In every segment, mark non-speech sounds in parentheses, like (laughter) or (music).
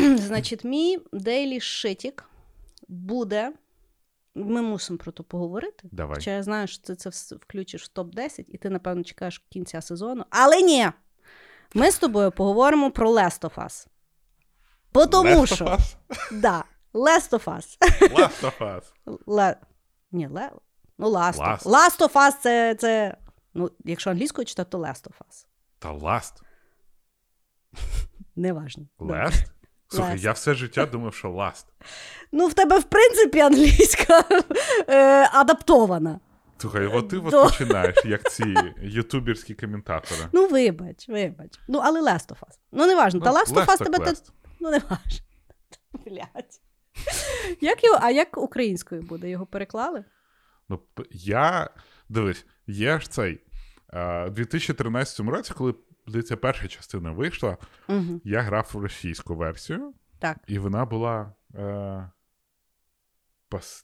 (clears throat) значить, мій Daily Shitік буде. Ми мусимо про то поговорити. Давай. Хоча я знаю, що ти це включиш в топ-10, і ти, напевно, чекаєш кінця сезону. Але ні! Ми з тобою поговоримо про Last of Us. Бо тому Last що. of Us? (laughs) Да, Last of Us. (laughs) Last of Us. Ле... Ні, ле... Ну, Last. Last. Last of Us це, це. Ну, якщо англійською читати, то Last of Us. Та Last? Неважно. Last? Слухай, Last. я все життя думав, що Last. Ну, в тебе, в принципі, англійська е, адаптована. Слухай, от ти от починаєш, як ці ютуберські коментатори. Ну, вибач, вибач. Ну, але Last of Us. Ну, не важно. Та Ну, Last of Us тебе. Та... Ну, не важно. (laughs) Блять. Як його, а як українською буде? Його переклали? Ну, я. Дивись, є ж цей. е, У 2013 році, коли здається, перша частина вийшла, Угу. я грав в російську версію, Так. і вона була. Е... Пос...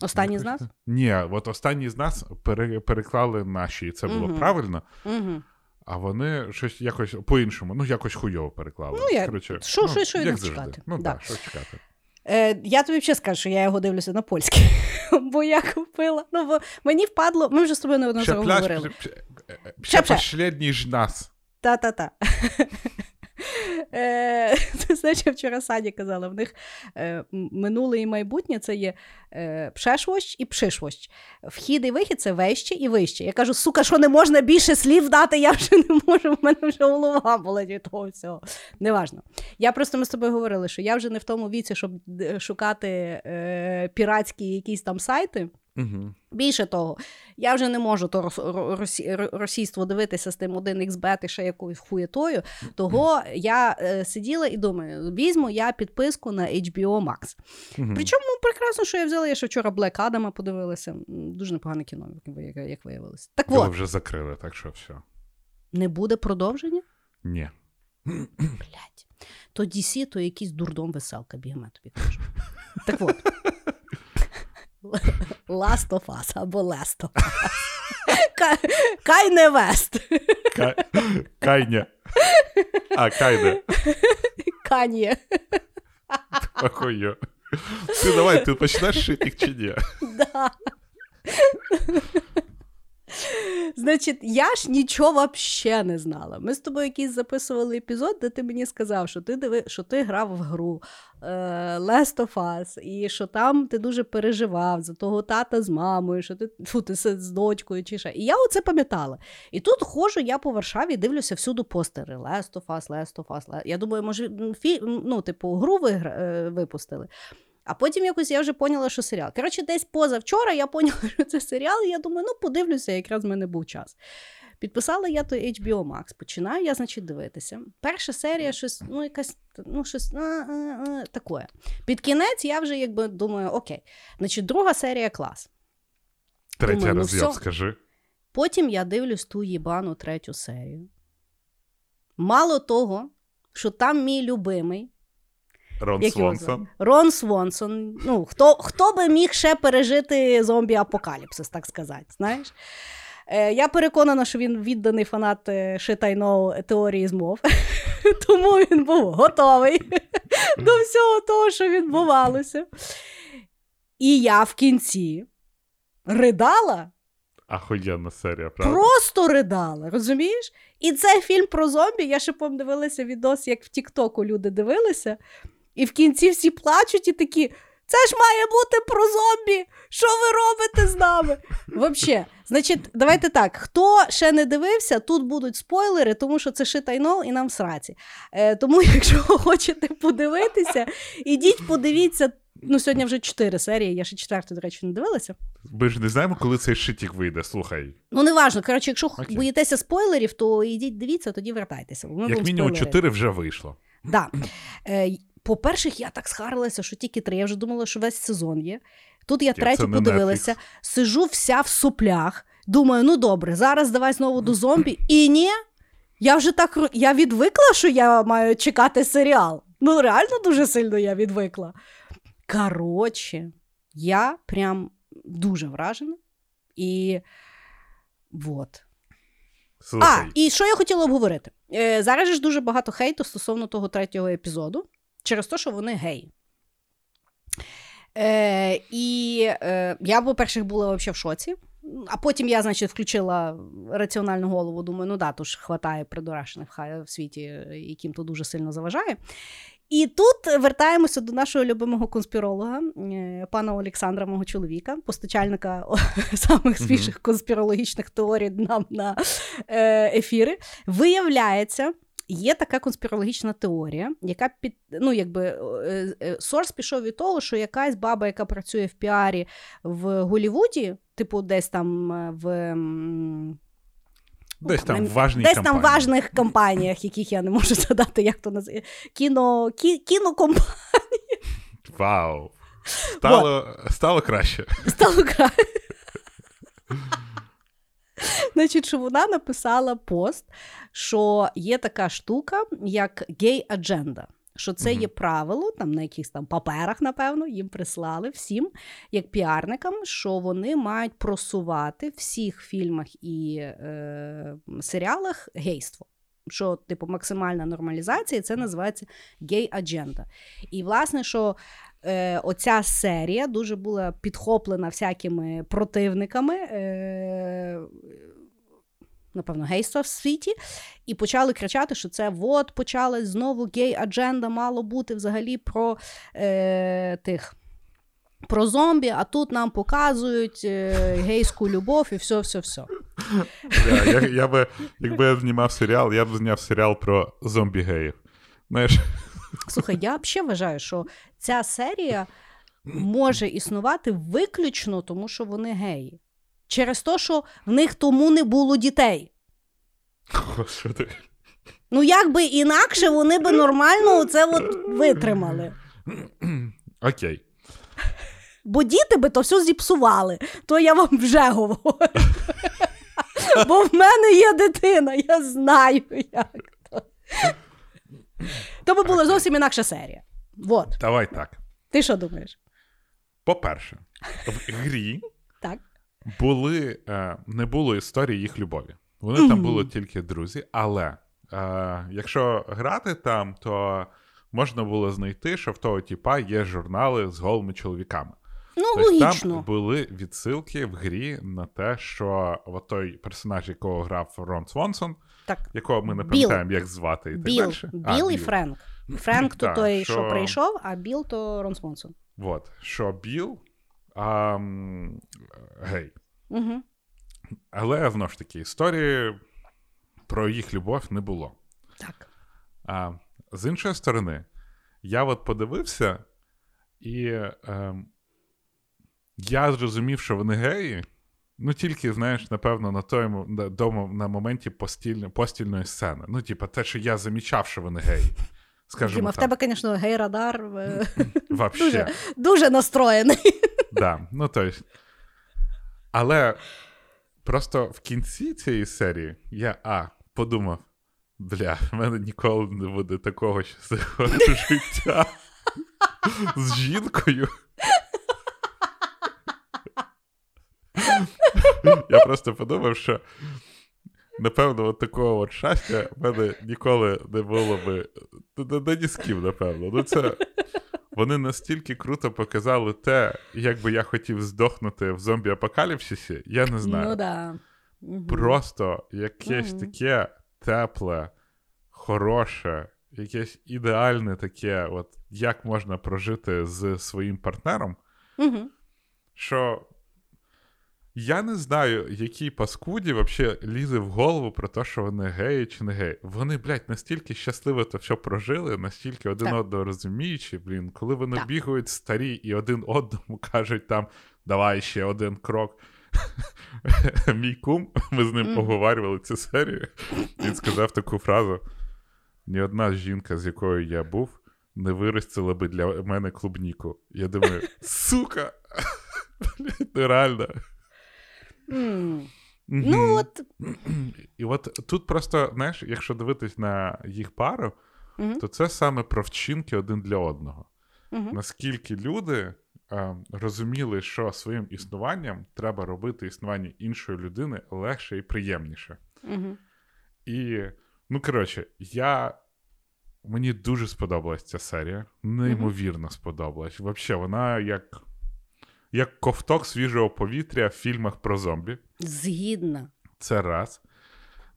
Останній з нас? Ні, от останні з нас пере... переклали наші, і це було Мгм. правильно. Угу. А вони щось якось по-іншому, ну якось хуйово переклали. Ну, я- Коротше, що- що- що від як завжди. чекати? Ну Да. так, що чекати. Е, я тобі ще скажу, що я його дивлюся на польській, (laughs) бо я купила. Ну, бо мені впадло, ми вже з тобою Ще, пляж, говорили. ще, ще, Ще, ще. последній ж нас. Та-та-та. Е, (laughs) Ти знаєш, я вчора Сані казала, в них е, минуле і майбутнє це є е, пшешвощ і пшишвощ. Вхід і вихід це вище і вище. Я кажу, сука, що не можна більше слів дати, я вже не можу, в мене вже голова болить від того всього. Неважно. Я просто ми з тобою говорили, що я вже не в тому віці, щоб е, шукати піратські якісь там сайти. Угу. Більше того, я вже не можу то росі- російство дивитися з тим 1xbet і ще якоюсь хуєтою. Того я е, сиділа і думаю, візьму я підписку на HBO Max. Угу. Причому прекрасно, що я взяла, я ще вчора Black Adama подивилася. Дуже непогане кіно, як, як, як виявилося. Так Його от, вже закрили, так що все. не буде продовження? Ні. Блять. То DC, то якийсь дурдом веселка, бігме тобі кажу. Так от. (laughs) (laughs) Last of Us або Last of Us. (laughs) Ка- Кайне Вест. Кай... Кайня. А, Кайне. Канє. Охуе. Ты давай, ты починаешь шитик чи ні? Да. Значить, я ж нічого вообще не знала. Ми з тобою якийсь записували епізод, де ти мені сказав, що ти диви, що ти грав в гру е, Last of Us, і що там ти дуже переживав за того тата з мамою, що ти, фу, ти з дочкою чи ще. І я оце пам'ятала. І тут ходжу я по Варшаві, дивлюся всюди постери. Last of Us, Last of Us. Я думаю, може, фі... ну, типу, гру вигра... е, випустили. А потім якось я вже поняла, що серіал. Коротше, десь позавчора я поняла, (laughs) що це серіал, і я думаю, ну подивлюся, якраз в мене був час. Підписала я той HBO Max. Починаю я, значить, дивитися. Перша серія щось, ну, якась, ну, щось а, а, а, таке. Під кінець я вже якби думаю, окей. Значить, друга серія клас. Думаю, ну всьо. скажи. Потім я дивлюсь ту їбану третю серію. Мало того, що там мій любимий. Рон Як Свонсон. Рон Свонсон. Ну, хто, хто би міг ще пережити зомбі-апокаліпсис, так сказати, знаєш? Е, я переконана, що він відданий фанат е, I Know теорії змов, (laughs) тому він був готовий (laughs) до всього того, що відбувалося. І я в кінці ридала, Ахуєнна серія, правда? просто ридала, розумієш? І це фільм про зомбі. Я ще пом дивилася відос, як в Тіктоку люди дивилися, і в кінці всі плачуть і такі. Це ж має бути про зомбі. Що ви робите з нами? Взагалі, значить, давайте так. Хто ще не дивився, тут будуть спойлери, тому що це шитайно і нам сраці. Е, тому, (laughs) якщо хочете подивитися, ідіть, подивіться. Ну, сьогодні вже чотири серії, я ще четверту, до речі, не дивилася. Ми ж не знаємо, коли цей шитік вийде, слухай. Ну, неважно. Коротше, якщо Окей. боїтеся спойлерів, то ідіть дивіться, тоді вертайтеся. Ми Як мінімум. 4 вже вийшло. Да. Е, По-перше, я так схарилася, що тільки три. Я вже думала, що весь сезон є. Тут я третю подивилася, Netflix. сижу вся в соплях. Думаю, ну добре, зараз давай знову до зомбі. (clears throat) І ні, я вже так я відвикла, що я маю чекати серіал. Ну, реально дуже сильно я відвикла. Коротше, я прям дуже вражена. І вот. Слухай, А, і що я хотіла обговорити? Е, зараз ж дуже багато хейту стосовно того третього епізоду, через те, що вони геї. Е, і е, я, по-перше, була взагалі в шоці. А потім я, значить, включила раціональну голову, думаю, ну да, то ж хватає придурашених в світі, яким то дуже сильно заважає. І тут вертаємося до нашого любимого конспіролога, е, пана Олександра, мого чоловіка, постачальника (laughs) самих свіжих конспірологічних теорій нам на е, ефіри. Виявляється, є така конспірологічна теорія, яка під ну, якби е, сорс пішов від того, що якась баба, яка працює в піарі в Голлівуді, типу, десь там в. Десь там на- в важній Десь компанії. там важних компаніях, яких я не можу (laughs) задати, як то називає. Кіно, кі, Кінокомпанії. Вау. Стало, стало краще. стало краще. Значить, що вона написала пост, що є така штука, як гей-адженда. Що це є правило, там на якихось там паперах, напевно, їм прислали всім, як піарникам, що вони мають просувати в всіх фільмах і е, серіалах гейство. Що, типу, максимальна нормалізація, і це називається гей-адженда. І, власне, що е, оця серія дуже була підхоплена всякими противниками. Е, Напевно, гейства в світі, і почали кричати, що це от почалась знову гей-адженда, мало бути взагалі про е, тих про зомбі, а тут нам показують е, гейську любов і все, все, все. Я, я, я би, якби я знімав серіал, я б зняв серіал про зомбі-геїв. Знаєш, Слухай, я взагалі вважаю, що ця серія може існувати виключно тому, що вони геї. Через те, що в них тому не було дітей. (laughs) Господи. Ну, як би інакше вони би нормально це от витримали. (clears throat) Окей. Бо діти би то все зіпсували, то я вам вже говорю. (laughs) Бо в мене є дитина, я знаю, як то. То би була зовсім інакша серія. Вот. Давай так. Ти що думаєш? По-перше, в грі. Були, е, не було історії їх любові. Вони там були тільки друзі, але е, якщо грати там, то можна було знайти, що в того типа є журнали з голими чоловіками. Ну, Тобто логічно. там були відсилки в грі на те, що от той персонаж, якого грав Рон Свонсон, Так. якого ми не пам'ятаємо, як звати, і так Біл, далі. А, Біл і Френк. Френк (laughs) то той, що... що- прийшов, а Біл то Рон Смонсон. Вот, що Біл а, гей. Угу. Але знову ж таки, історії про їх любов не було. Так. А з іншої сторони, я от подивився, і ем, я зрозумів, що вони геї. Ну, тільки, знаєш, напевно, на той на, до, мо- на моменті постільно, постільної сцени. Ну, типа, те, що я замічав, що вони геї. Скажімо Діма, в тебе, звісно, гей-радар е, дуже, дуже настроєний. Да, ну то есть. Але просто в кінці цієї серії я а, подумав: бля, в мене ніколи не буде такого щасливого життя з жінкою. Я просто подумав, що напевно, от такого от щастя в мене ніколи не було би. Ні з ким, напевно. Ну, це вони настільки круто показали те, як би я хотів здохнути в зомбі-апокаліпсисі, я не знаю. Ну да. Просто якесь угу. таке тепле, хороше, якесь ідеальне таке, от як можна прожити з своїм партнером, Угу. що я не знаю, якій паскуді взагалі лізе в голову про те, що вони геї чи не геї. Вони, блядь, настільки щасливо то все прожили, настільки один Так. одного розуміючи, блін, коли вони Так. бігають старі і один одному (laughs) кажуть там, давай ще один крок. (laughs) Мій кум, ми з ним поговорювали цю серію. Він сказав таку фразу: ні одна жінка, з якою я був, не виростила би для мене клубніку. Я думаю, сука! (laughs) Нереально. М. Ну, от. І от тут просто, знаєш, якщо дивитись на їх пару, Мгм. то це саме про вчинки один для одного. Мгм. Наскільки люди е, розуміли, що своїм існуванням треба робити існування іншої людини легше і приємніше. І, ну, коротше, я. Мені дуже сподобалась ця серія. Неймовірно сподобалась. Взагалі, вона як, як ковток свіжого повітря в фільмах про зомбі. Згідна. Це раз.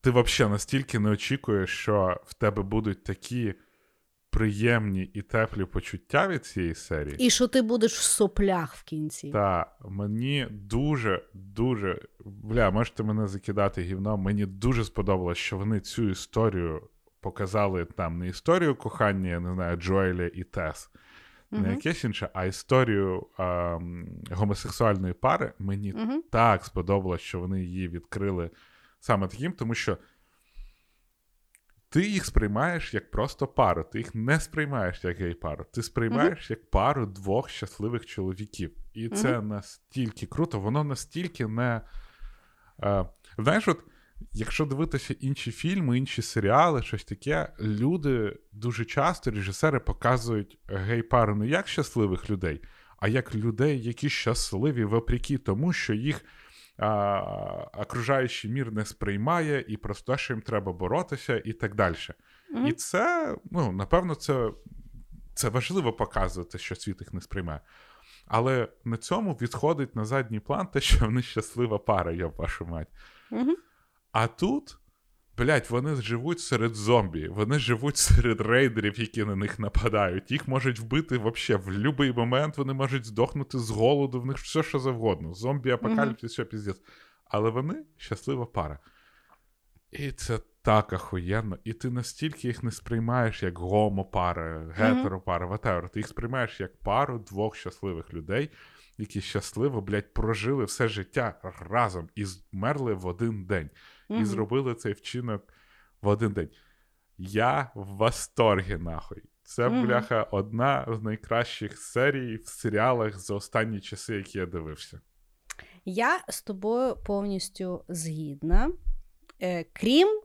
Ти взагалі настільки не очікуєш, що в тебе будуть такі приємні і теплі почуття від цієї серії. І що ти будеш в соплях в кінці. Та мені дуже, дуже. Бля, можете мене закидати гівном. Мені дуже сподобалось, що вони цю історію показали там не історію кохання, я не знаю, Джоеля і Тес. Не Мгм. якесь інше, а історію а, гомосексуальної пари. Мені Мгм. так сподобалось, що вони її відкрили саме таким, тому що ти їх сприймаєш як просто пару. Ти їх не сприймаєш як гей-пару. Ти сприймаєш як пару двох щасливих чоловіків. І це настільки круто, воно настільки не. Е, знаєш, от. Якщо дивитися інші фільми, інші серіали, щось таке, люди дуже часто, режисери показують гей-пару не як щасливих людей, а як людей, які щасливі вопреки тому, що їх а, окружаючий мір не сприймає, і просто що їм треба боротися, і так далі. Мгм. І це, ну, напевно, це, це важливо показувати, що світ їх не сприймає. Але на цьому відходить на задній план те, що вони щаслива пара, я вашу мать. Мгм. А тут, блядь, вони живуть серед зомбі, вони живуть серед рейдерів, які на них нападають. Їх можуть вбити вообще в будь-який момент, вони можуть здохнути з голоду, в них все що завгодно. Зомбі, апокаліпсис, все піздець. Але вони щаслива пара. І це так ахуєнно. І ти настільки їх не сприймаєш як гомопара, гетеропара, whatever. Ти їх сприймаєш як пару двох щасливих людей, які щасливо, блядь, прожили все життя разом і змерли в один день. І зробили цей вчинок в один день. Я в восторгі, нахуй. Це, Мгм. бляха, одна з найкращих серій в серіалах за останні часи, які я дивився. Я з тобою повністю згідна. Е, крім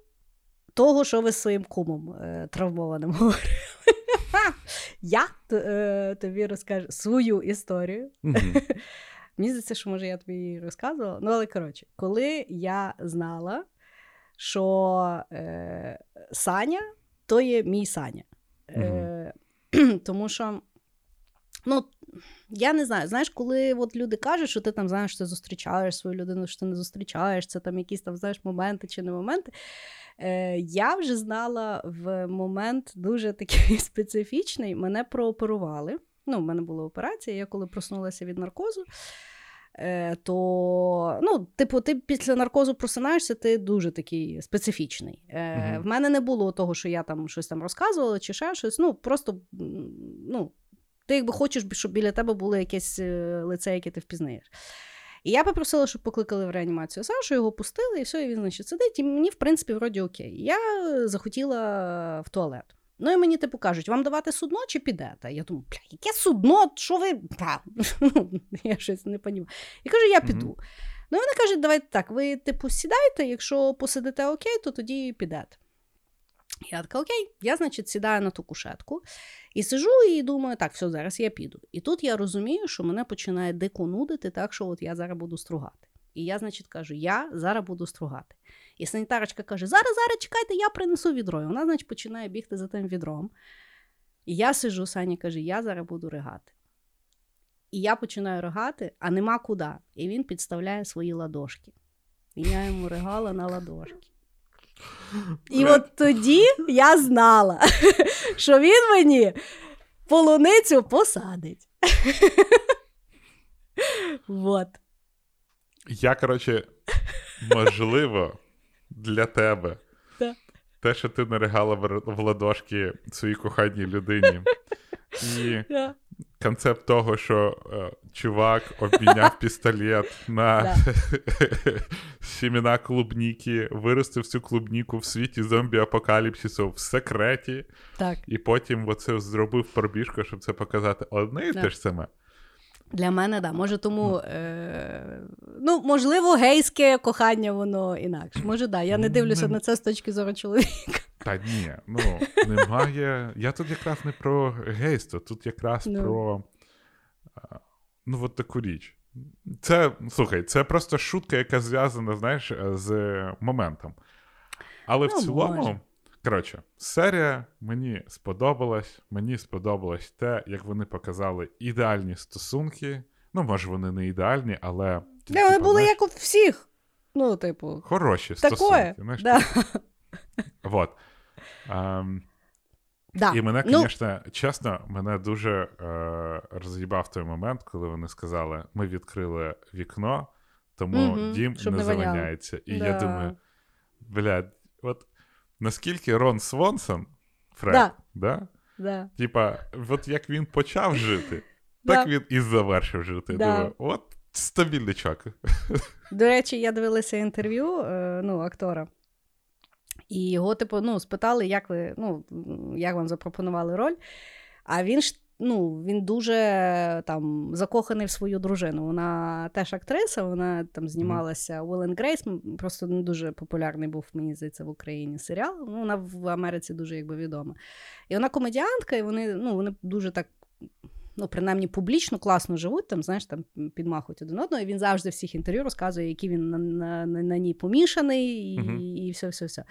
того, що ви з своїм кумом е, травмованим (laughs) говорили. Я тобі розкажу свою історію. Мгм. (laughs) Мені здається, що може я тобі її розказувала. Ну, але коротше, коли я знала, що е, Саня то є мій Саня. Е, (clears throat) тому що, ну, я не знаю, знаєш, коли от люди кажуть, що ти там знаєш, що ти зустрічаєш свою людину, що ти не зустрічаєш, це там якісь там знаєш моменти чи не моменти. Е, я вже знала в момент дуже такий (laughs) специфічний, мене прооперували. Ну, в мене була операція, я коли проснулася від наркозу. Е, то, ну, типу, ти після наркозу просинаєшся, ти дуже такий специфічний. Е, Мгм. В мене не було того, що я там щось там розказувала чи ще щось. Ну, просто ну, ти якби хочеш, щоб біля тебе було якесь е, лице, яке ти впізнаєш. І я попросила, щоб покликали в реанімацію Сашу, його пустили, і все, і він значить, сидить, і мені, в принципі, вроді окей. Я захотіла в туалет. Ну і мені типу кажуть, вам давати судно чи підете? Я думаю, бля, яке судно? Що ви? (laughs) Я щось не розумію. І кажу, я піду. Ну, вони кажуть, давайте так, ви, типу, сідайте, якщо посидите окей, то тоді підете. Я така, окей, я, значить, сідаю на ту кушетку і сижу і думаю, так, все, зараз я піду. І тут я розумію, що мене починає дико нудити, так що от я зараз буду стругати. І я, значить, кажу, я зараз буду стругати. І санітарочка каже: зараз, зараз чекайте, я принесу відро. І вона, значить, починає бігти за тим відром. І я сижу, Саня каже, я зараз буду ригати. І я починаю ригати, а нема куди. І він підставляє свої ладошки. І я йому ригала на ладошки. І от тоді я знала, (laughs) що він мені полуницю посадить. (laughs) Вот. Я, коротше, можливо, для тебе. Так. Те, що ти наригала в в ладошки своїй коханій людині. І Да. Концепт того, що е, чувак обміняв пістолет на (laughs) сімена клубніки, виростив цю клубніку в світі зомбі-апокаліпсису в секреті. Так. І потім оце зробив пробіжку, щоб це показати одне і те ж саме. Для мене, да. Може, тому е- ну, можливо, гейське кохання воно інакше. Може, да. Я не дивлюся на це з точки зору чоловіка. Та ні, ну немає. Я тут якраз не про гейство, тут якраз no. про ну, от таку річ. Це, слухай, це просто шутка, яка зв'язана, знаєш, з моментом. Але ну, в цілому, може. коротше, серія мені сподобалась. Мені сподобалось те, як вони показали ідеальні стосунки. Ну, може, вони не ідеальні, але. Не, вони були знаєш, як у всіх. Ну, типу. Хороші Такое. стосунки. знаєш. Да. Вот. Um, Да. І мене, звісно, ну... чесно, мене дуже е, роз'їбав той момент, коли вони сказали: ми відкрили вікно, тому mm дім Щоб не заваняється. І да. я думаю, блядь, от наскільки Рон Свонсон, Фред, да. да? Да. Типа, от як він почав жити, (laughs) так він і завершив жити. Думаю, от стабільний чак. До речі, я дивилася інтерв'ю е, ну, актора. І його, типу, ну, спитали, як ви, ну, як вам запропонували роль. А він ж ну, він дуже там закоханий в свою дружину. Вона теж актриса, вона там знімалася mm-hmm. Will and Grace, просто не дуже популярний був, мені здається, в Україні серіал. Ну, Вона в Америці дуже якби відома. І вона комедіантка, і вони ну, вони дуже так. Ну, принаймні публічно класно живуть, там, знаєш, там підмахують один одного, і він завжди всіх інтерв'ю розказує, який він на на, на, на ній помішаний, і uh-huh. і все, все, все.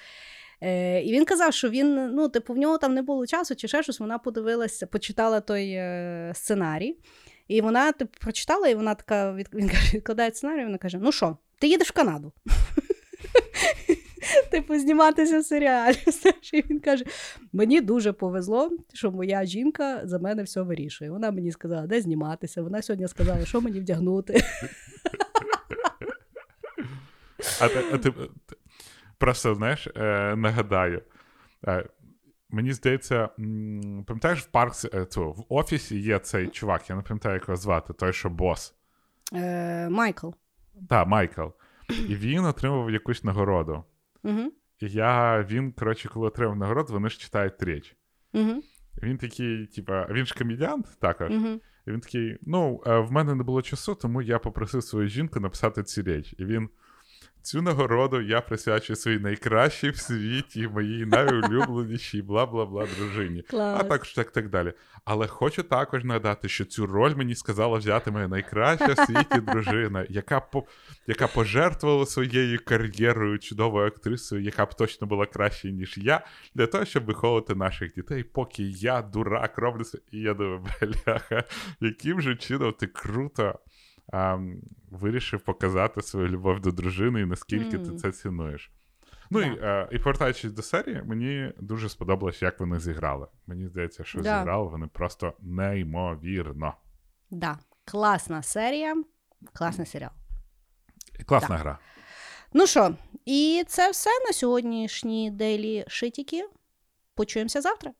Е, І він казав, що він, ну, типу, в нього там не було часу, чи ще щось, вона подивилася, почитала той е, сценарій. І вона типу, прочитала, і вона така від... він каже, відкладає сценарій, і вона каже: Ну що, ти їдеш в Канаду? (laughs) Типу, зніматися в серіалі. (laughs) І він каже: мені дуже повезло, що моя жінка за мене все вирішує. Вона мені сказала, де зніматися. Вона сьогодні сказала, що мені вдягнути. А ти, а ти Просто, знаєш, е, нагадаю. Е, Мені здається, пам'ятаєш, в парк е, в офісі є цей чувак, я не пам'ятаю, як його звати, той, що бос. Майкл. Так, Майкл. І він отримав якусь нагороду. Угу. І я, він, коротше, коли отримав нагороду, вони ж читають річ. Угу. Він такий, типа, він ж комедіант також. Угу. І він такий: ну, е, в мене не було часу, тому я попросив свою жінку написати цю річ. І він. Цю нагороду я присвячую своїй найкращій в світі, моїй найулюбленішій, бла бла бла дружині. Клас. А також так так далі. Але хочу також нагадати, що цю роль мені сказала взяти моя найкраща в світі дружина, яка по, яка пожертвувала своєю кар'єрою чудовою актрисою, яка б точно була краще, ніж я, для того, щоб виховувати наших дітей, поки я дурак роблю. І я думаю, бляха, яким же чином ти круто а, вирішив показати свою любов до дружини і наскільки mm. ти це цінуєш. Ну yeah. і а, і повертаючись до серії, мені дуже сподобалось, як вони зіграли. Мені здається, що yeah. зіграли вони просто неймовірно. Да, класна серія, класний серіал. Класна да. гра. Ну що, і це все на сьогоднішні дейлі шитіки. Почуємося завтра.